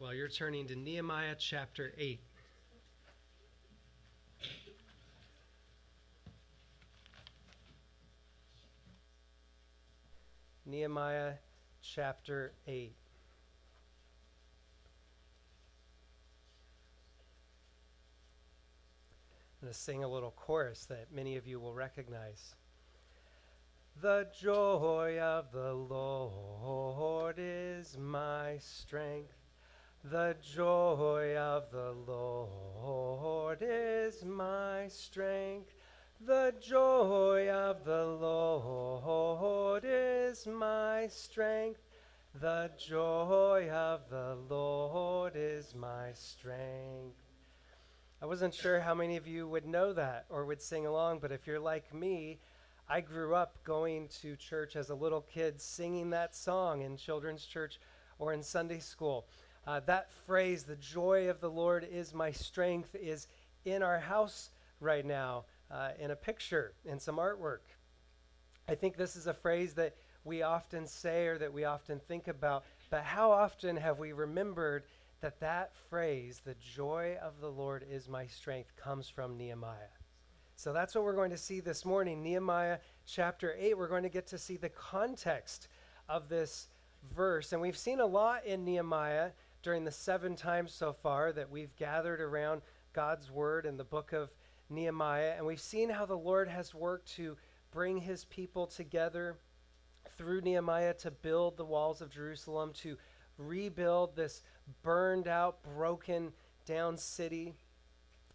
while you're turning to Nehemiah chapter 8. Nehemiah chapter 8. I'm going to sing a little chorus that many of you will recognize. The joy of the Lord is my strength. The joy of the Lord is my strength. The joy of the Lord is my strength. The joy of the Lord is my strength. I wasn't sure how many of you would know that or would sing along, but if you're like me, I grew up going to church as a little kid singing that song in children's church or in Sunday school. Uh, that phrase, the joy of the Lord is my strength, is in our house right now uh, in a picture, in some artwork. I think this is a phrase that we often say or that we often think about, but how often have we remembered that that phrase, the joy of the Lord is my strength, comes from Nehemiah? So that's what we're going to see this morning. Nehemiah chapter 8, we're going to get to see the context of this verse. And we've seen a lot in Nehemiah during the seven times so far that we've gathered around God's word in the book of Nehemiah. And we've seen how the Lord has worked to bring his people together through Nehemiah to build the walls of Jerusalem, to rebuild this burned out, broken down city.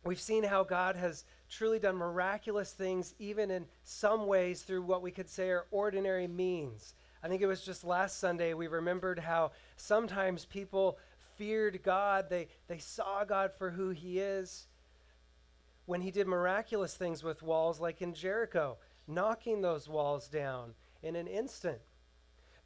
We've seen how God has truly done miraculous things, even in some ways through what we could say are ordinary means. I think it was just last Sunday we remembered how sometimes people feared God, they, they saw God for who He is. When He did miraculous things with walls, like in Jericho, knocking those walls down in an instant.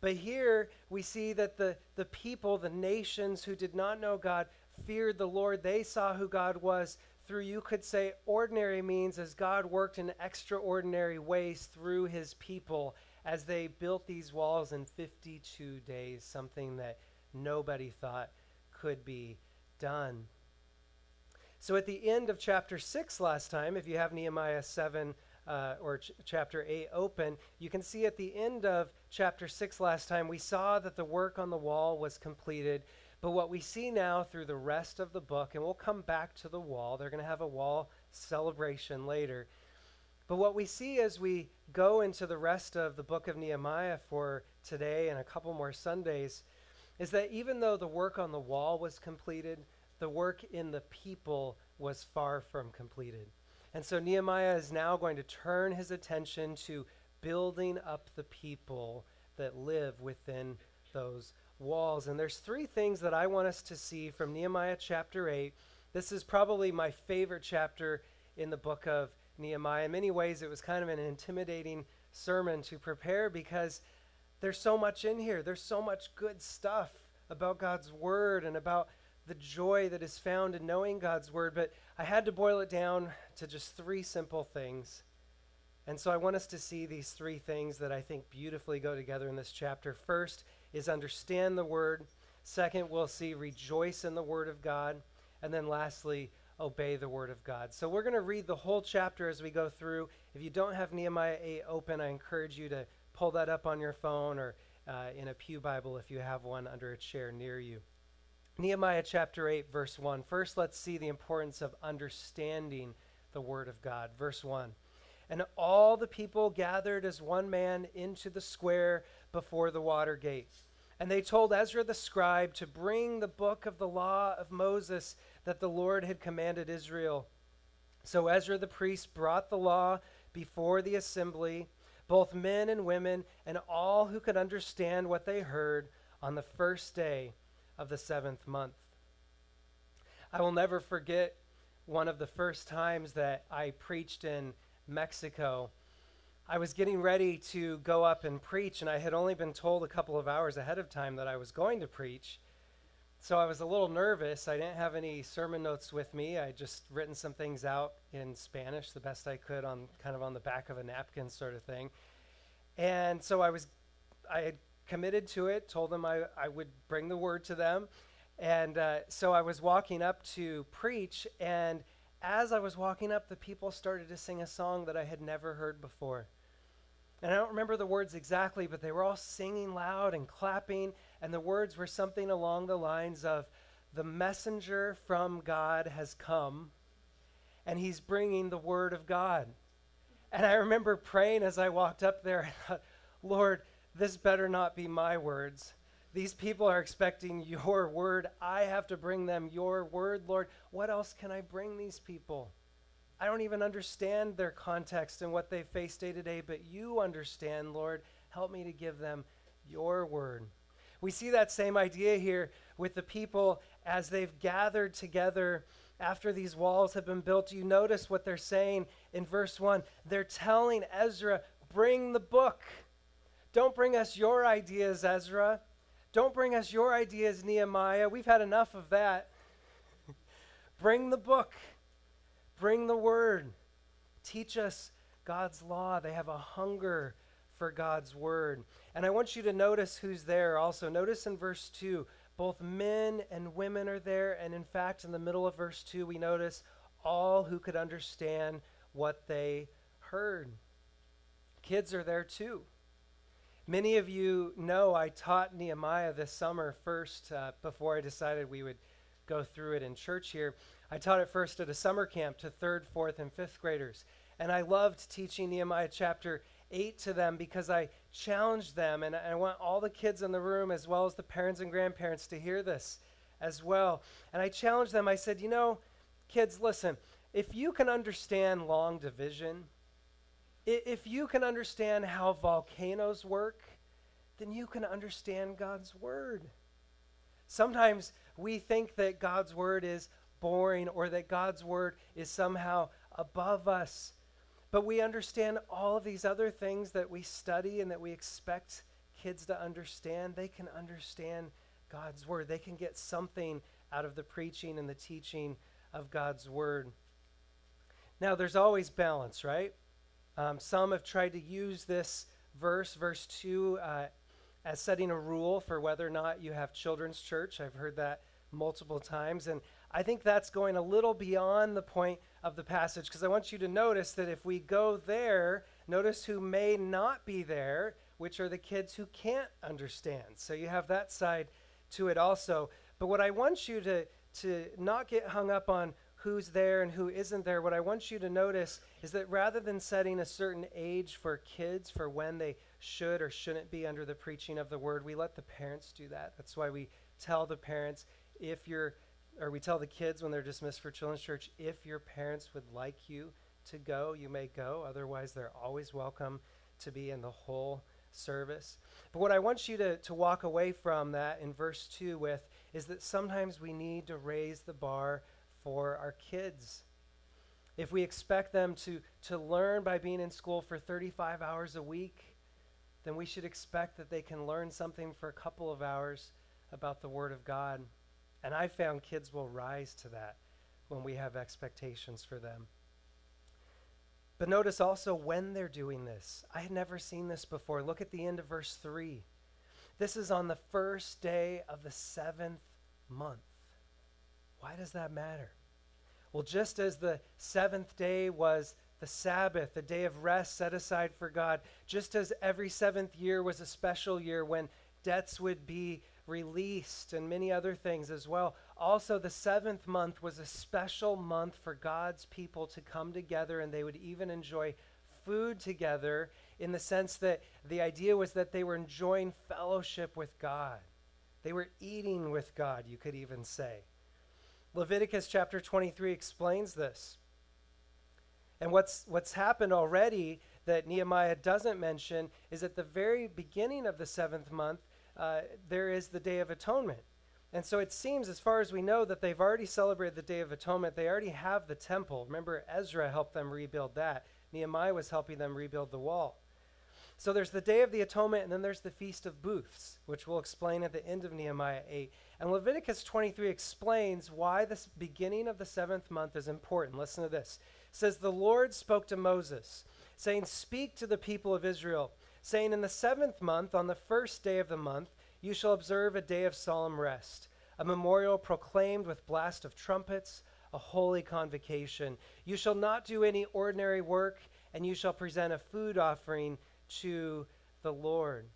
But here we see that the, the people, the nations who did not know God, feared the Lord. They saw who God was through, you could say, ordinary means as God worked in extraordinary ways through his people as they built these walls in 52 days, something that nobody thought could be done. So at the end of chapter 6 last time, if you have Nehemiah 7 uh, or ch- chapter 8 open, you can see at the end of chapter 6 last time, we saw that the work on the wall was completed. But what we see now through the rest of the book, and we'll come back to the wall, they're going to have a wall celebration later. But what we see as we go into the rest of the book of Nehemiah for today and a couple more Sundays is that even though the work on the wall was completed, the work in the people was far from completed. And so Nehemiah is now going to turn his attention to building up the people that live within those walls. And there's three things that I want us to see from Nehemiah chapter 8. This is probably my favorite chapter in the book of Nehemiah. In many ways, it was kind of an intimidating sermon to prepare because there's so much in here. There's so much good stuff about God's word and about the joy that is found in knowing God's word, but I had to boil it down to just three simple things. And so I want us to see these three things that I think beautifully go together in this chapter. First is understand the word. Second, we'll see rejoice in the word of God. And then lastly, obey the word of God. So we're going to read the whole chapter as we go through. If you don't have Nehemiah 8 open, I encourage you to pull that up on your phone or uh, in a Pew Bible if you have one under a chair near you. Nehemiah chapter 8, verse 1. First, let's see the importance of understanding the Word of God. Verse 1. And all the people gathered as one man into the square before the water gate. And they told Ezra the scribe to bring the book of the law of Moses that the Lord had commanded Israel. So Ezra the priest brought the law before the assembly both men and women, and all who could understand what they heard on the first day of the seventh month. I will never forget one of the first times that I preached in Mexico. I was getting ready to go up and preach, and I had only been told a couple of hours ahead of time that I was going to preach. So I was a little nervous. I didn't have any sermon notes with me. I just written some things out in Spanish the best I could on kind of on the back of a napkin sort of thing. And so I was I had committed to it, told them I, I would bring the word to them. And uh, so I was walking up to preach, and as I was walking up, the people started to sing a song that I had never heard before. And I don't remember the words exactly, but they were all singing loud and clapping, and the words were something along the lines of, The messenger from God has come, and he's bringing the word of God. And I remember praying as I walked up there, Lord, this better not be my words. These people are expecting your word. I have to bring them your word, Lord. What else can I bring these people? I don't even understand their context and what they face day to day, but you understand, Lord. Help me to give them your word. We see that same idea here with the people as they've gathered together after these walls have been built. You notice what they're saying in verse 1. They're telling Ezra, Bring the book. Don't bring us your ideas, Ezra. Don't bring us your ideas, Nehemiah. We've had enough of that. bring the book, bring the word. Teach us God's law. They have a hunger for God's word. And I want you to notice who's there also. Notice in verse 2, both men and women are there. And in fact, in the middle of verse 2, we notice all who could understand what they heard. Kids are there too. Many of you know I taught Nehemiah this summer first uh, before I decided we would go through it in church here. I taught it first at a summer camp to third, fourth, and fifth graders. And I loved teaching Nehemiah chapter 8 to them because I challenged them. And I want all the kids in the room, as well as the parents and grandparents, to hear this as well. And I challenged them. I said, You know, kids, listen, if you can understand long division, if you can understand how volcanoes work, then you can understand God's Word. Sometimes we think that God's Word is boring or that God's Word is somehow above us. But we understand all of these other things that we study and that we expect kids to understand. They can understand God's Word, they can get something out of the preaching and the teaching of God's Word. Now, there's always balance, right? Um, some have tried to use this verse, verse 2, uh, as setting a rule for whether or not you have children's church. I've heard that multiple times. And I think that's going a little beyond the point of the passage because I want you to notice that if we go there, notice who may not be there, which are the kids who can't understand. So you have that side to it also. But what I want you to, to not get hung up on who's there and who isn't there, what I want you to notice is that rather than setting a certain age for kids for when they should or shouldn't be under the preaching of the word, we let the parents do that. That's why we tell the parents if you're, or we tell the kids when they're dismissed for children's church, if your parents would like you to go, you may go. Otherwise, they're always welcome to be in the whole service. But what I want you to, to walk away from that in verse 2 with is that sometimes we need to raise the bar for our kids. If we expect them to, to learn by being in school for 35 hours a week, then we should expect that they can learn something for a couple of hours about the Word of God. And I found kids will rise to that when we have expectations for them. But notice also when they're doing this. I had never seen this before. Look at the end of verse 3. This is on the first day of the seventh month. Why does that matter? Well, just as the seventh day was the Sabbath, the day of rest set aside for God, just as every seventh year was a special year when debts would be released and many other things as well. Also, the seventh month was a special month for God's people to come together and they would even enjoy food together in the sense that the idea was that they were enjoying fellowship with God. They were eating with God, you could even say. Leviticus chapter 23 explains this. And what's, what's happened already that Nehemiah doesn't mention is at the very beginning of the seventh month, uh, there is the Day of Atonement. And so it seems, as far as we know, that they've already celebrated the Day of Atonement. They already have the temple. Remember, Ezra helped them rebuild that. Nehemiah was helping them rebuild the wall. So there's the Day of the Atonement, and then there's the Feast of Booths, which we'll explain at the end of Nehemiah 8. And Leviticus 23 explains why this beginning of the seventh month is important. Listen to this. It says, The Lord spoke to Moses, saying, Speak to the people of Israel, saying, In the seventh month, on the first day of the month, you shall observe a day of solemn rest, a memorial proclaimed with blast of trumpets, a holy convocation. You shall not do any ordinary work, and you shall present a food offering to the Lord.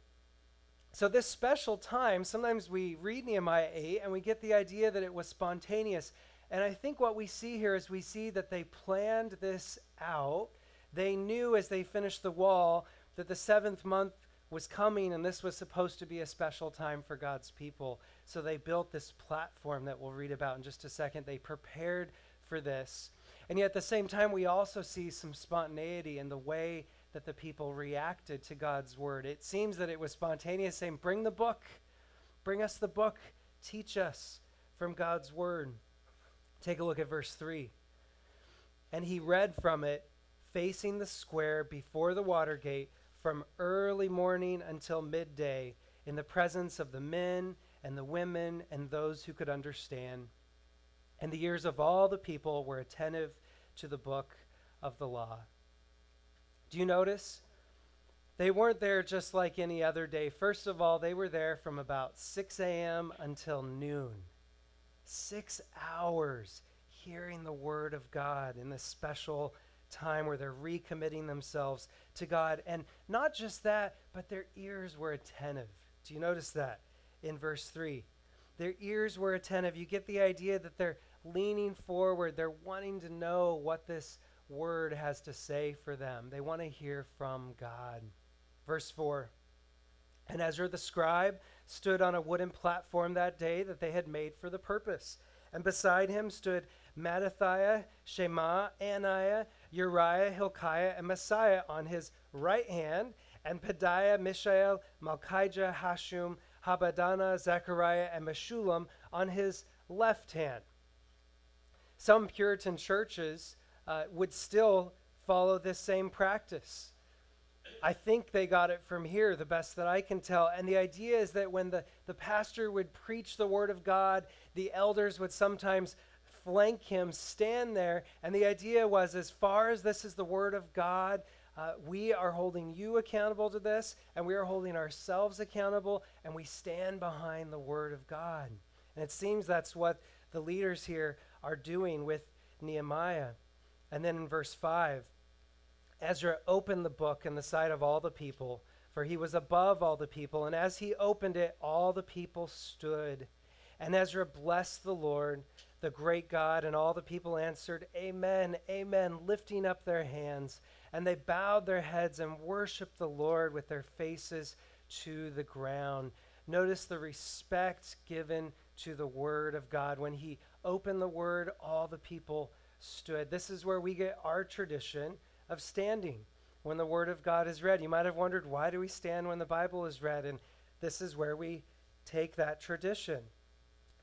So, this special time, sometimes we read Nehemiah 8 and we get the idea that it was spontaneous. And I think what we see here is we see that they planned this out. They knew as they finished the wall that the seventh month was coming and this was supposed to be a special time for God's people. So they built this platform that we'll read about in just a second. They prepared for this. And yet at the same time, we also see some spontaneity in the way that the people reacted to God's word. It seems that it was spontaneous, saying, Bring the book, bring us the book, teach us from God's word. Take a look at verse 3. And he read from it, facing the square before the water gate from early morning until midday in the presence of the men and the women and those who could understand. And the ears of all the people were attentive to the book of the law. Do you notice? They weren't there just like any other day. First of all, they were there from about 6 a.m. until noon. Six hours hearing the word of God in this special time where they're recommitting themselves to God. And not just that, but their ears were attentive. Do you notice that in verse 3? Their ears were attentive. You get the idea that they're leaning forward, they're wanting to know what this word has to say for them. They want to hear from God. Verse 4 And Ezra the scribe stood on a wooden platform that day that they had made for the purpose. And beside him stood Mattithiah, Shema, Ananiah, Uriah, Hilkiah, and Maaseiah on his right hand, and Pedaiah, Mishael, Malchijah, Hashum, Habadana, Zechariah, and Meshullam on his left hand. Some Puritan churches uh, would still follow this same practice. I think they got it from here, the best that I can tell. And the idea is that when the, the pastor would preach the word of God, the elders would sometimes flank him, stand there. And the idea was as far as this is the word of God, uh, we are holding you accountable to this, and we are holding ourselves accountable, and we stand behind the word of God. And it seems that's what the leaders here are doing with Nehemiah. And then in verse 5, Ezra opened the book in the sight of all the people, for he was above all the people. And as he opened it, all the people stood. And Ezra blessed the Lord the great God, and all the people answered, Amen, Amen, lifting up their hands. And they bowed their heads and worshiped the Lord with their faces to the ground. Notice the respect given to the Word of God. When he opened the Word, all the people stood. This is where we get our tradition of standing when the Word of God is read. You might have wondered, why do we stand when the Bible is read? And this is where we take that tradition.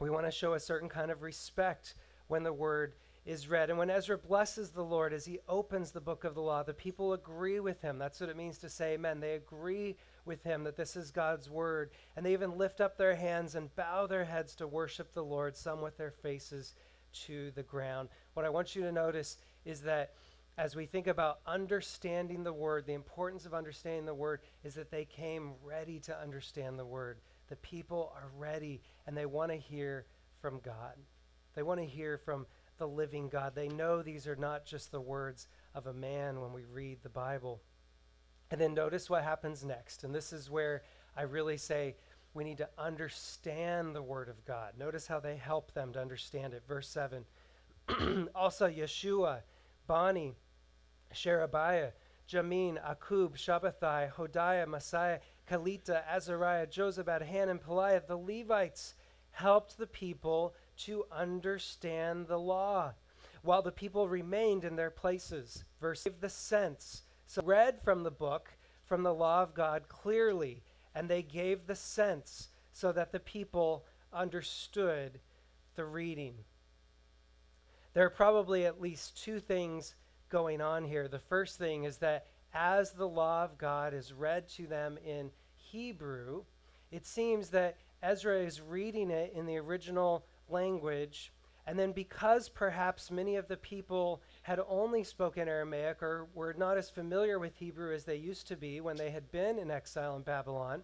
We want to show a certain kind of respect when the word is read. And when Ezra blesses the Lord as he opens the book of the law, the people agree with him. That's what it means to say amen. They agree with him that this is God's word. And they even lift up their hands and bow their heads to worship the Lord, some with their faces to the ground. What I want you to notice is that as we think about understanding the word, the importance of understanding the word is that they came ready to understand the word. The people are ready and they want to hear from God. They want to hear from the living God. They know these are not just the words of a man when we read the Bible. And then notice what happens next. And this is where I really say we need to understand the Word of God. Notice how they help them to understand it. Verse 7 Also, Yeshua, Bani, Sherebiah, Jamin, Akkub, Shabbethai, Hodiah, Maaseiah, Kelita, Azariah, Jozabad, Han, and Pelaiah, the Levites helped the people to understand the law while the people remained in their places. Verse gave the sense. So read from the book, from the law of God clearly, and they gave the sense so that the people understood the reading. There are probably at least two things going on here. The first thing is that as the law of God is read to them in Hebrew, it seems that Ezra is reading it in the original language. And then, because perhaps many of the people had only spoken Aramaic or were not as familiar with Hebrew as they used to be when they had been in exile in Babylon,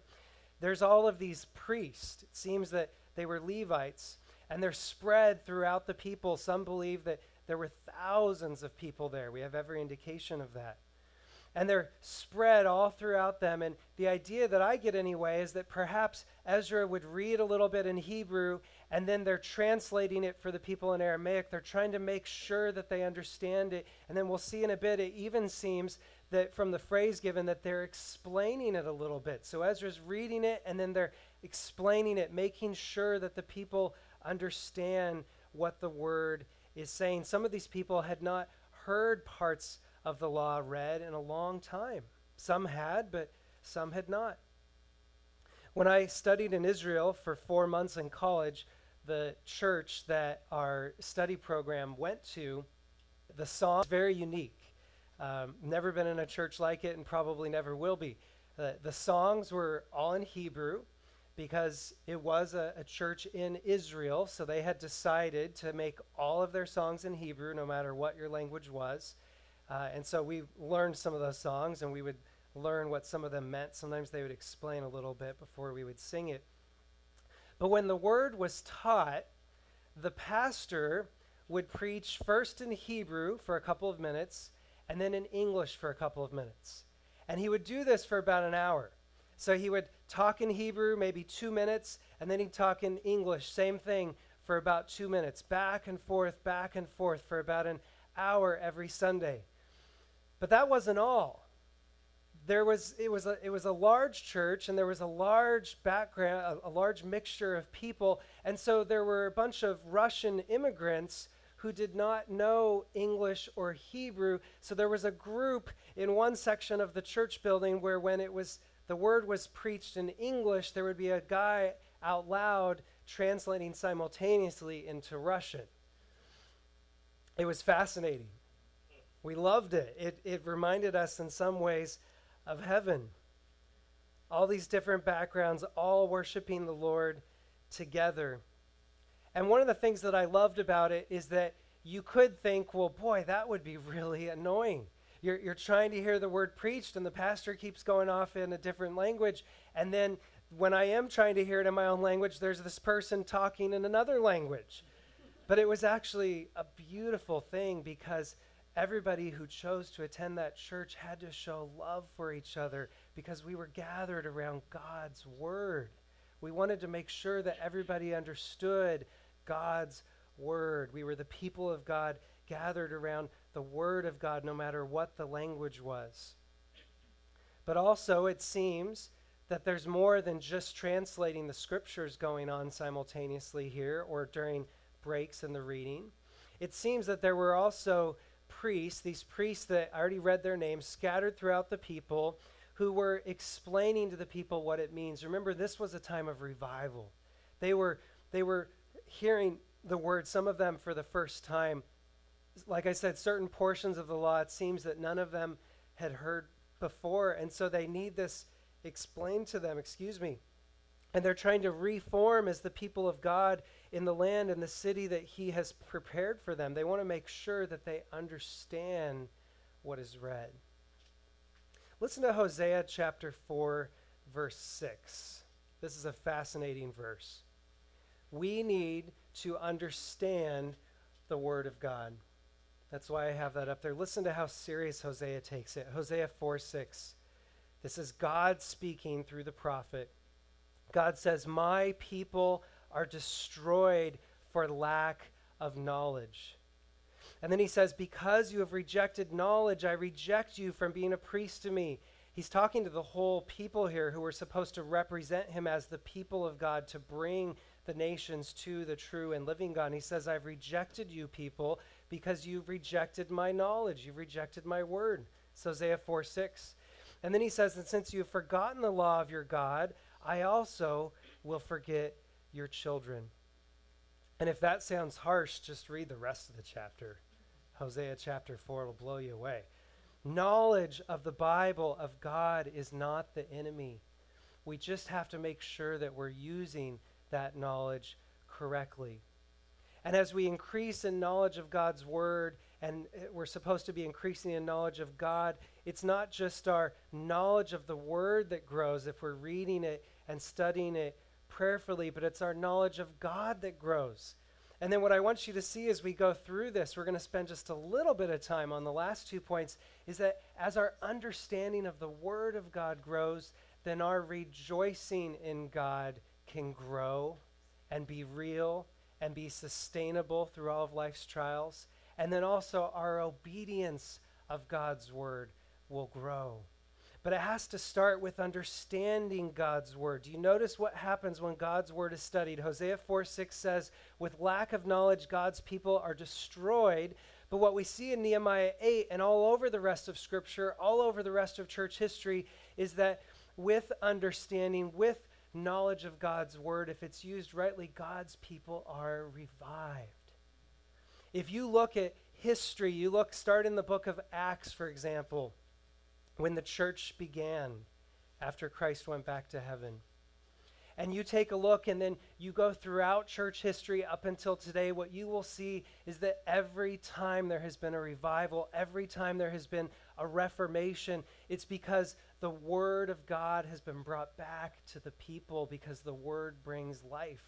there's all of these priests. It seems that they were Levites. and they're spread throughout the people. Some believe that there were thousands of people there. We have every indication of that. And they're spread all throughout them. And the idea that I get anyway is that perhaps Ezra would read a little bit in Hebrew and then they're translating it for the people in Aramaic. They're trying to make sure that they understand it. And then we'll see in a bit, it even seems that from the phrase given that they're explaining it a little bit. So Ezra's reading it and then they're explaining it, making sure that the people understand what the word is saying. Some of these people had not heard parts of the law read in a long time. Some had, but some had not. When I studied in Israel for four months in college, the church that our study program went to, the song is very unique. Um, never been in a church like it and probably never will be. Uh, the songs were all in Hebrew because it was a, a, church in Israel, so they had decided to make all of their songs in Hebrew, no matter what your language was. Uh, and so we learned some of those songs, and we would learn what some of them meant. Sometimes they would explain a little bit before we would sing it. But when the word was taught, the pastor would preach first in Hebrew for a couple of minutes, and then in English for a couple of minutes. And he would do this for about an hour. So he would talk in Hebrew, maybe two minutes, and then he'd talk in English, same thing, for about two minutes, back and forth, back and forth for about an hour every Sunday. But that wasn't all. There was it was a it was a large church and there was a large background a, a large mixture of people and so there were a bunch of Russian immigrants who did not know English or Hebrew. So there was a group in one section of the church building where when it was the word was preached in English, there would be a guy out loud translating simultaneously into Russian. It was fascinating. We loved it. It, it reminded us in some ways of heaven. All these different backgrounds, all worshiping the Lord together. And one of the things that I loved about it is that you could think, well, boy, that would be really annoying. You're, you're trying to hear the word preached, and the pastor keeps going off in a different language. And then when I am trying to hear it in my own language, there's this person talking in another language. But it was actually a beautiful thing because everybody who chose to attend that church had to show love for each other because we were gathered around God's word. We wanted to make sure that everybody understood God's word. We were the people of God gathered around the word of God, no matter what the language was. But also, it seems that there's more than just translating the scriptures going on simultaneously here or during breaks in the reading. It seems that there were also priests, these priests that I already read their names, scattered throughout the people, who were explaining to the people what it means. Remember, this was a time of revival. They were, they were hearing the word, some of them for the first time, like I said, certain portions of the law, it seems that none of them had heard before. And so they need this explained to them, excuse me. And they're trying to reform as the people of God in the land and the city that He has prepared for them. They want to make sure that they understand what is read. Listen to Hosea chapter 4, verse 6. This is a fascinating verse. We need to understand the Word of God. That's why I have that up there. Listen to how serious Hosea takes it. Hosea 4 6. This is God speaking through the prophet. God says, My people are destroyed for lack of knowledge. And then he says, Because you have rejected knowledge, I reject you from being a priest to me. He's talking to the whole people here who were supposed to represent him as the people of God to bring the nations to the true and living God. And he says, I've rejected you, people, because you've rejected my knowledge. You've rejected my word. It's Hosea 4 6. And then he says, And since you have forgotten the law of your God, I also will forget your children. And if that sounds harsh, just read the rest of the chapter. Hosea chapter 4 will blow you away. Knowledge of the Bible, of God, is not the enemy. We just have to make sure that we're using that knowledge correctly. And as we increase in knowledge of God's word, and we're supposed to be increasing in knowledge of God, it's not just our knowledge of the word that grows if we're reading it and studying it prayerfully, but it's our knowledge of God that grows. And then what I want you to see as we go through this, we're going to spend just a little bit of time on the last two points, is that as our understanding of the Word of God grows, then our rejoicing in God can grow and be real and be sustainable through all of life's trials. And then also our obedience of God's Word will grow. But it has to start with understanding God's word. Do you notice what happens when God's word is studied? Hosea 4 6 says, With lack of knowledge, God's people are destroyed. But what we see in Nehemiah 8 and all over the rest of Scripture, all over the rest of church history, is that with understanding, with knowledge of God's word, if it's used rightly, God's people are revived. If you look at history, you look, start in the book of Acts, for example when the church began after Christ went back to heaven. And you take a look and then you go throughout church history up until today, what you will see is that every time there has been a revival, every time there has been a reformation, it's because the Word of God has been brought back to the people because the Word brings life.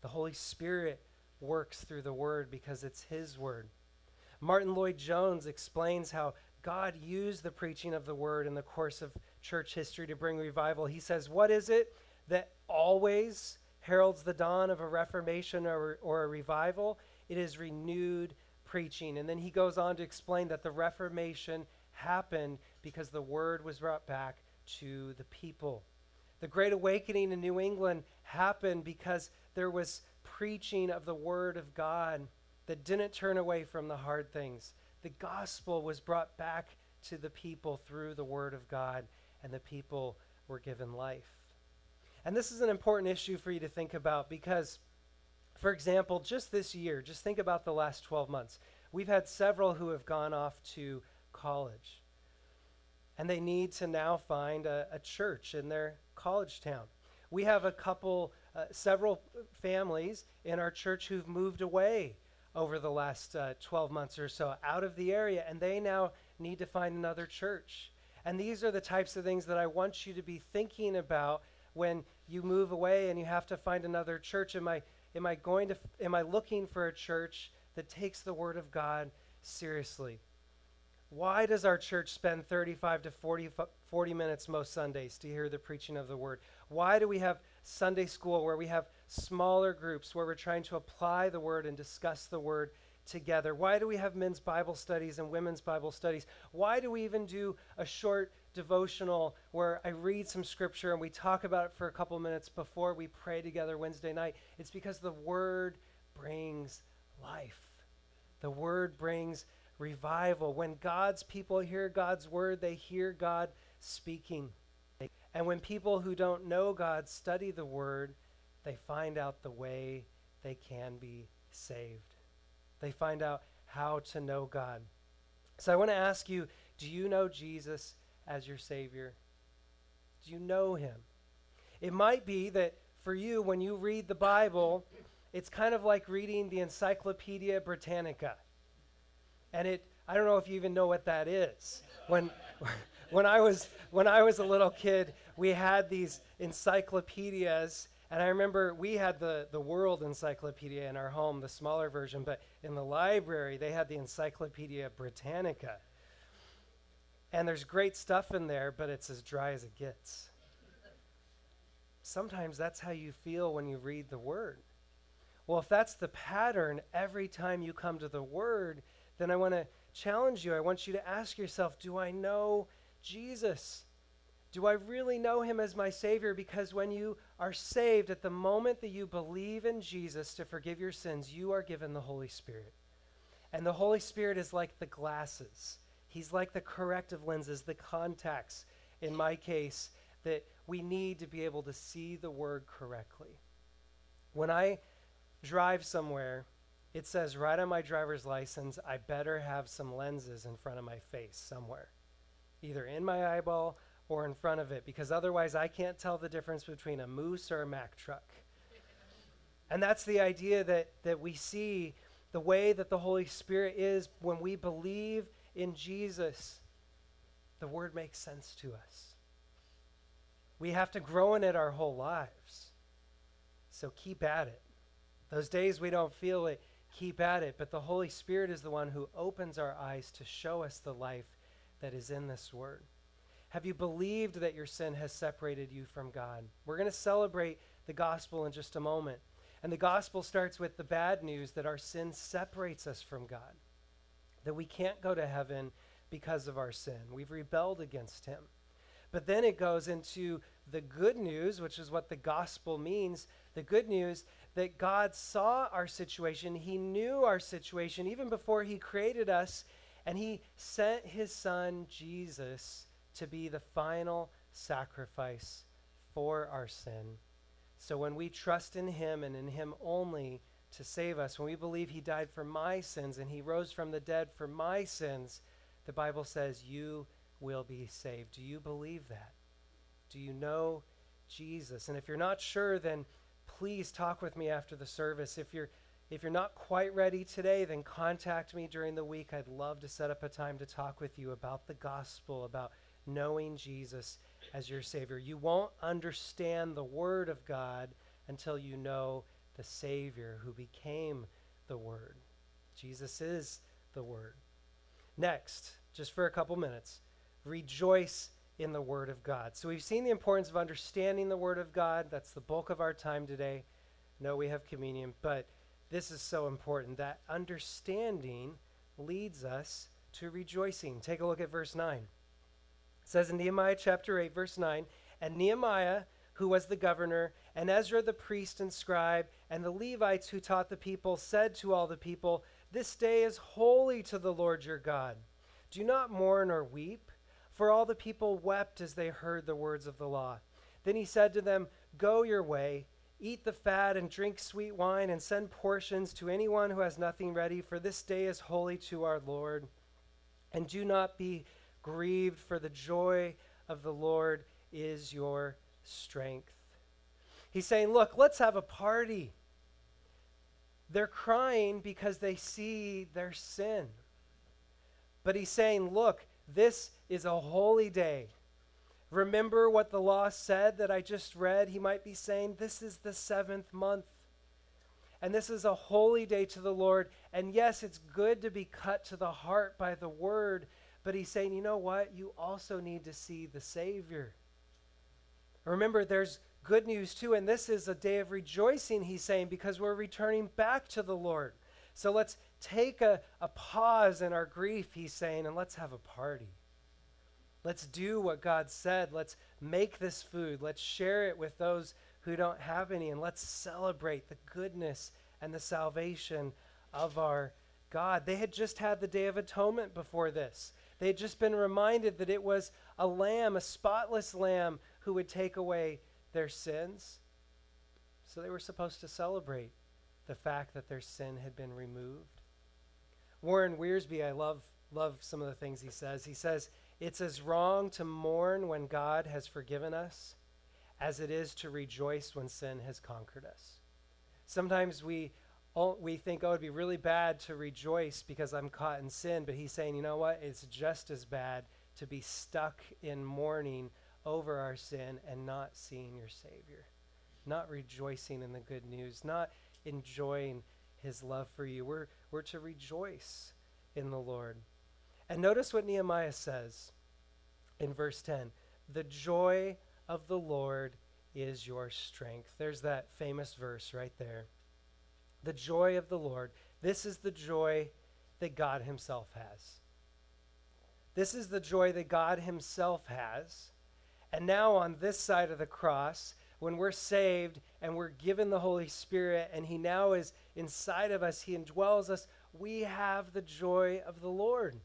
The Holy Spirit works through the Word because it's His Word. Martyn Lloyd-Jones explains how God used the preaching of the word in the course of church history to bring revival. He says, What is it that always heralds the dawn of a reformation or, or a revival? It is renewed preaching. And then he goes on to explain that the Reformation happened because the word was brought back to the people. The Great Awakening in New England happened because there was preaching of the Word of God that didn't turn away from the hard things the gospel was brought back to the people through the word of God, and the people were given life. And this is an important issue for you to think about because, for example, just this year, just think about the last 12 months. We've had several who have gone off to college, and they need to now find a, a church in their college town. We have a couple, uh, several families in our church who've moved away over the last uh, 12 months or so out of the area, and they now need to find another church. And these are the types of things that I want you to be thinking about when you move away and you have to find another church. Am I, am I going to, am I looking for a church that takes the Word of God seriously? Why does our church spend 35 to 40, 40 minutes most Sundays to hear the preaching of the Word? Why do we have Sunday school where we have smaller groups where we're trying to apply the word and discuss the word together? Why do we have men's Bible studies and women's Bible studies? Why do we even do a short devotional where I read some scripture and we talk about it for a couple minutes before we pray together Wednesday night? It's because the word brings life. The word brings revival. When God's people hear God's word, they hear God speaking. And when people who don't know God study the Word, they find out the way they can be saved. They find out how to know God. So I want to ask you do you know Jesus as your Savior? Do you know Him? It might be that for you, when you read the Bible, it's kind of like reading the Encyclopedia Britannica. And it, I don't know if you even know what that is. When, when I was when I was a little kid, we had these encyclopedias, and I remember we had the the World Encyclopedia in our home, the smaller version, but in the library they had the Encyclopedia Britannica. And there's great stuff in there, but it's as dry as it gets. Sometimes that's how you feel when you read the word. Well, if that's the pattern every time you come to the word, then I want to challenge you. I want you to ask yourself, do I know Jesus? Do I really know him as my Savior? Because when you are saved, at the moment that you believe in Jesus to forgive your sins, you are given the Holy Spirit. And the Holy Spirit is like the glasses, He's like the corrective lenses, the contacts, in my case, that we need to be able to see the Word correctly. When I drive somewhere, it says right on my driver's license, I better have some lenses in front of my face somewhere either in my eyeball or in front of it, because otherwise I can't tell the difference between a moose or a Mack truck. and that's the idea that, that we see the way that the Holy Spirit is when we believe in Jesus, the word makes sense to us. We have to grow in it our whole lives. So keep at it. Those days we don't feel it, keep at it. But the Holy Spirit is the one who opens our eyes to show us the life that is in this word. Have you believed that your sin has separated you from God? We're going to celebrate the gospel in just a moment. And the gospel starts with the bad news that our sin separates us from God, that we can't go to heaven because of our sin. We've rebelled against Him. But then it goes into the good news, which is what the gospel means the good news that God saw our situation, He knew our situation even before He created us, and He sent His Son, Jesus, to be the final sacrifice for our sin. So when we trust in Him and in Him only to save us, when we believe He died for my sins and He rose from the dead for my sins, the Bible says, You will be saved. Do you believe that? Do you know Jesus? And if you're not sure, then please talk with me after the service. If you're if you're not quite ready today, then contact me during the week. I'd love to set up a time to talk with you about the gospel, about knowing Jesus as your Savior. You won't understand the Word of God until you know the Savior who became the Word. Jesus is the Word. Next, just for a couple minutes, rejoice in the Word of God. So we've seen the importance of understanding the Word of God. That's the bulk of our time today. No, we have communion, but this is so important. That understanding leads us to rejoicing. Take a look at verse 9. It says in Nehemiah chapter 8, verse 9, and Nehemiah, who was the governor, and Ezra the priest and scribe, and the Levites who taught the people, said to all the people, This day is holy to the Lord your God. Do not mourn or weep. For all the people wept as they heard the words of the law. Then he said to them, Go your way, eat the fat and drink sweet wine, and send portions to anyone who has nothing ready, for this day is holy to our Lord. And do not be grieved, for the joy of the Lord is your strength. He's saying, Look, let's have a party. They're crying because they see their sin. But he's saying, Look, this is a holy day. Remember what the law said that I just read? He might be saying, This is the seventh month. And this is a holy day to the Lord. And yes, it's good to be cut to the heart by the word, but he's saying, you know what? You also need to see the Savior. Remember, there's good news too, and this is a day of rejoicing, he's saying, because we're returning back to the Lord. So let's take a, a pause in our grief, he's saying, and let's have a party. Let's do what God said. Let's make this food. Let's share it with those who don't have any, and let's celebrate the goodness and the salvation of our God. They had just had the Day of Atonement before this. They had just been reminded that it was a lamb, a spotless lamb, who would take away their sins. So they were supposed to celebrate the fact that their sin had been removed. Warren Wiersbe, I love love some of the things he says. He says, "It's as wrong to mourn when God has forgiven us as it is to rejoice when sin has conquered us." Sometimes we we think, oh, it'd be really bad to rejoice because I'm caught in sin. But he's saying, you know what? It's just as bad to be stuck in mourning over our sin and not seeing your Savior, not rejoicing in the good news, not enjoying his love for you. We're, we're to rejoice in the Lord. And notice what Nehemiah says in verse 10 The joy of the Lord is your strength. There's that famous verse right there. The joy of the Lord. This is the joy that God Himself has. This is the joy that God Himself has. And now, on this side of the cross, when we're saved and we're given the Holy Spirit and He now is inside of us, He indwells us, we have the joy of the Lord.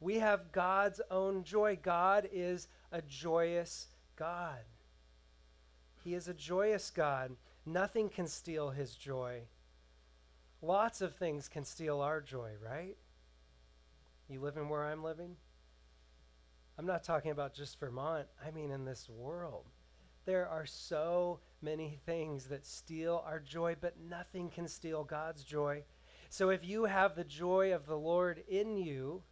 We have God's own joy. God is a joyous God. He is a joyous God. Nothing can steal His joy. Lots of things can steal our joy, right? You living where I'm living? I'm not talking about just Vermont, I mean in this world. There are so many things that steal our joy, but nothing can steal God's joy. So if you have the joy of the Lord in you,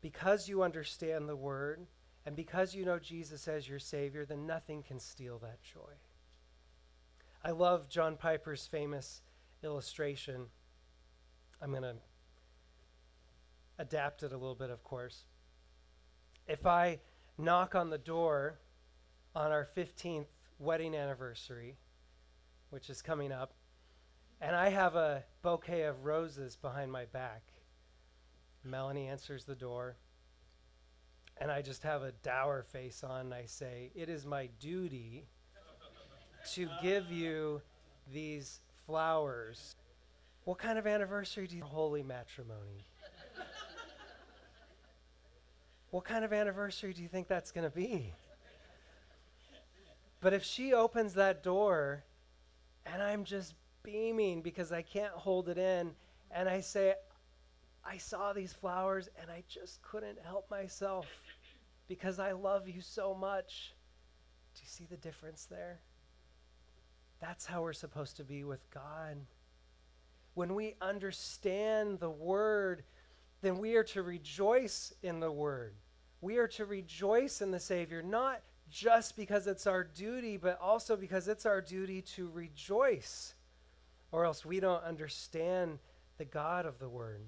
because you understand the word, and because you know Jesus as your Savior, then nothing can steal that joy. I love John Piper's famous illustration. I'm going to adapt it a little bit, of course. If I knock on the door on our 15th wedding anniversary, which is coming up, and I have a bouquet of roses behind my back. Melanie answers the door, and I just have a dour face on, and I say, It is my duty to give you these flowers. What kind of anniversary do you holy matrimony? what kind of anniversary do you think that's going to be? But if she opens that door and I'm just beaming because I can't hold it in. And I say, I saw these flowers and I just couldn't help myself because I love you so much. Do you see the difference there? That's how we're supposed to be with God. When we understand the Word, then we are to rejoice in the Word. We are to rejoice in the Savior, not just because it's our duty, but also because it's our duty to rejoice or else we don't understand the God of the Word.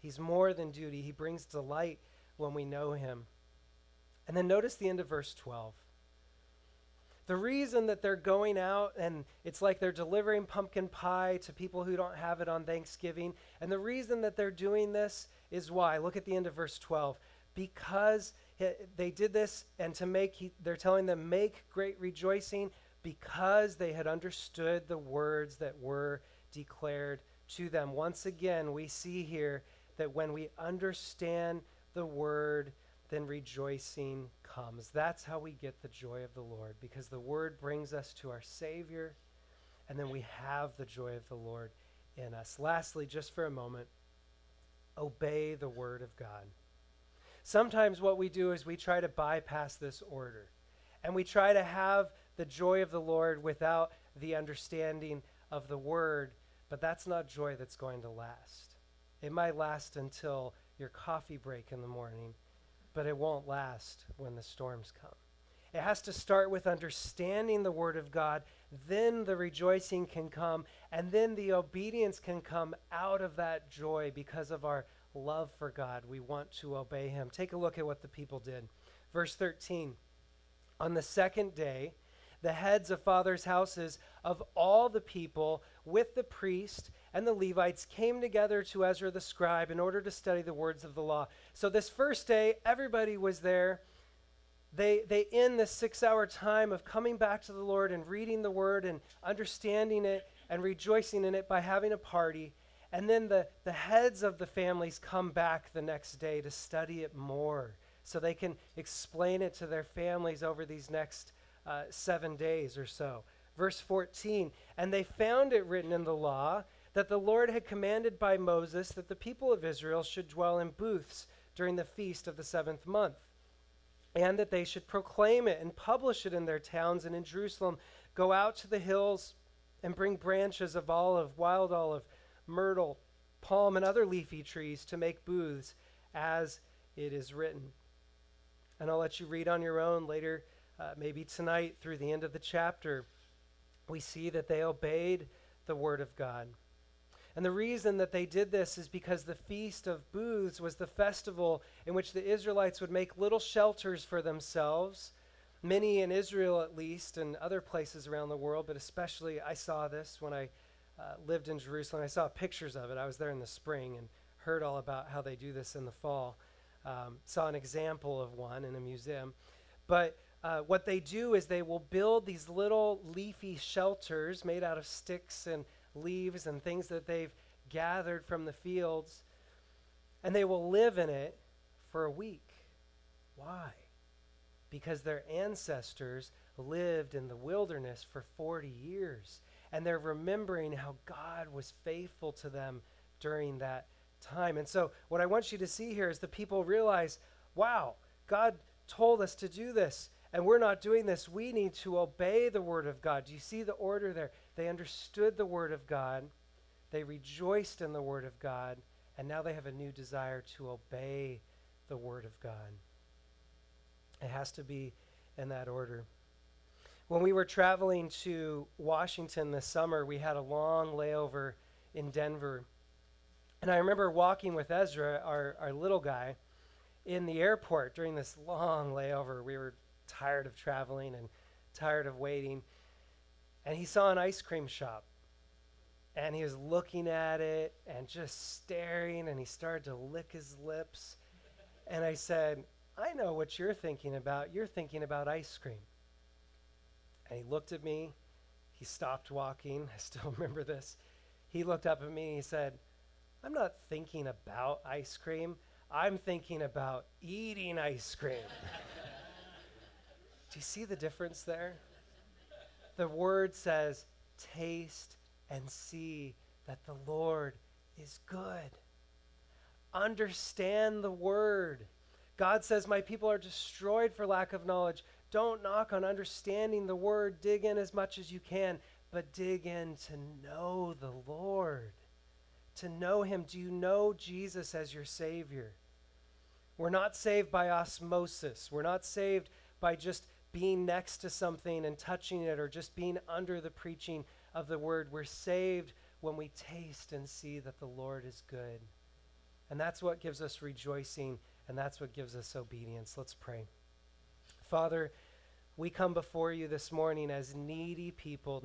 He's more than duty, He brings delight when we know Him. And then notice the end of verse 12. The reason that they're going out and it's like they're delivering pumpkin pie to people who don't have it on Thanksgiving, and the reason that they're doing this is why. Look at the end of verse 12. Because they did this, and to make, they're telling them, make great rejoicing because they had understood the words that were declared to them. Once again, we see here that when we understand the word, then rejoicing comes. That's how we get the joy of the Lord, because the word brings us to our Savior, and then we have the joy of the Lord in us. Lastly, just for a moment, obey the word of God. Sometimes what we do is we try to bypass this order, and we try to have the joy of the Lord without the understanding of the word, but that's not joy that's going to last. It might last until your coffee break in the morning, but it won't last when the storms come. It has to start with understanding the Word of God. Then the rejoicing can come, and then the obedience can come out of that joy because of our love for God. We want to obey Him. Take a look at what the people did. Verse 13 On the second day, the heads of fathers' houses of all the people with the priest and the Levites came together to Ezra the scribe in order to study the words of the law. So this first day, everybody was there. They, they end this six hour time of coming back to the Lord and reading the word and understanding it and rejoicing in it by having a party. And then the, the heads of the families come back the next day to study it more so they can explain it to their families over these next uh, seven days or so. Verse 14, and they found it written in the law that the Lord had commanded by Moses that the people of Israel should dwell in booths during the feast of the seventh month, and that they should proclaim it and publish it in their towns and in Jerusalem. Go out to the hills and bring branches of olive, wild olive, myrtle, palm, and other leafy trees to make booths, as it is written. And I'll let you read on your own later uh, maybe tonight through the end of the chapter, we see that they obeyed the word of God. And the reason that they did this is because the Feast of Booths was the festival in which the Israelites would make little shelters for themselves. Many in Israel, at least, and other places around the world, but especially I saw this when I uh, lived in Jerusalem. I saw pictures of it. I was there in the spring and heard all about how they do this in the fall. Um, saw an example of one in a museum. But uh, what they do is they will build these little leafy shelters made out of sticks and leaves and things that they've gathered from the fields, and they will live in it for a week. Why? Because their ancestors lived in the wilderness for 40 years, and they're remembering how God was faithful to them during that time. And so, what I want you to see here is the people realize wow, God told us to do this and we're not doing this. We need to obey the word of God. Do you see the order there? They understood the word of God, they rejoiced in the word of God, and now they have a new desire to obey the word of God. It has to be in that order. When we were traveling to Washington this summer, we had a long layover in Denver. And I remember walking with Ezra, our, our little guy, in the airport during this long layover. We were tired of traveling and tired of waiting. And he saw an ice cream shop. And he was looking at it and just staring, and he started to lick his lips. And I said, I know what you're thinking about. You're thinking about ice cream. And he looked at me. He stopped walking. I still remember this. He looked up at me and he said, I'm not thinking about ice cream. I'm thinking about eating ice cream. Do you see the difference there? The word says, taste and see that the Lord is good. Understand the word. God says, My people are destroyed for lack of knowledge. Don't knock on understanding the word. Dig in as much as you can, but dig in to know the Lord, to know Him. Do you know Jesus as your Savior? We're not saved by osmosis. We're not saved by just being next to something and touching it or just being under the preaching of the word. We're saved when we taste and see that the Lord is good. And that's what gives us rejoicing and that's what gives us obedience. Let's pray. Father, we come before you this morning as needy people.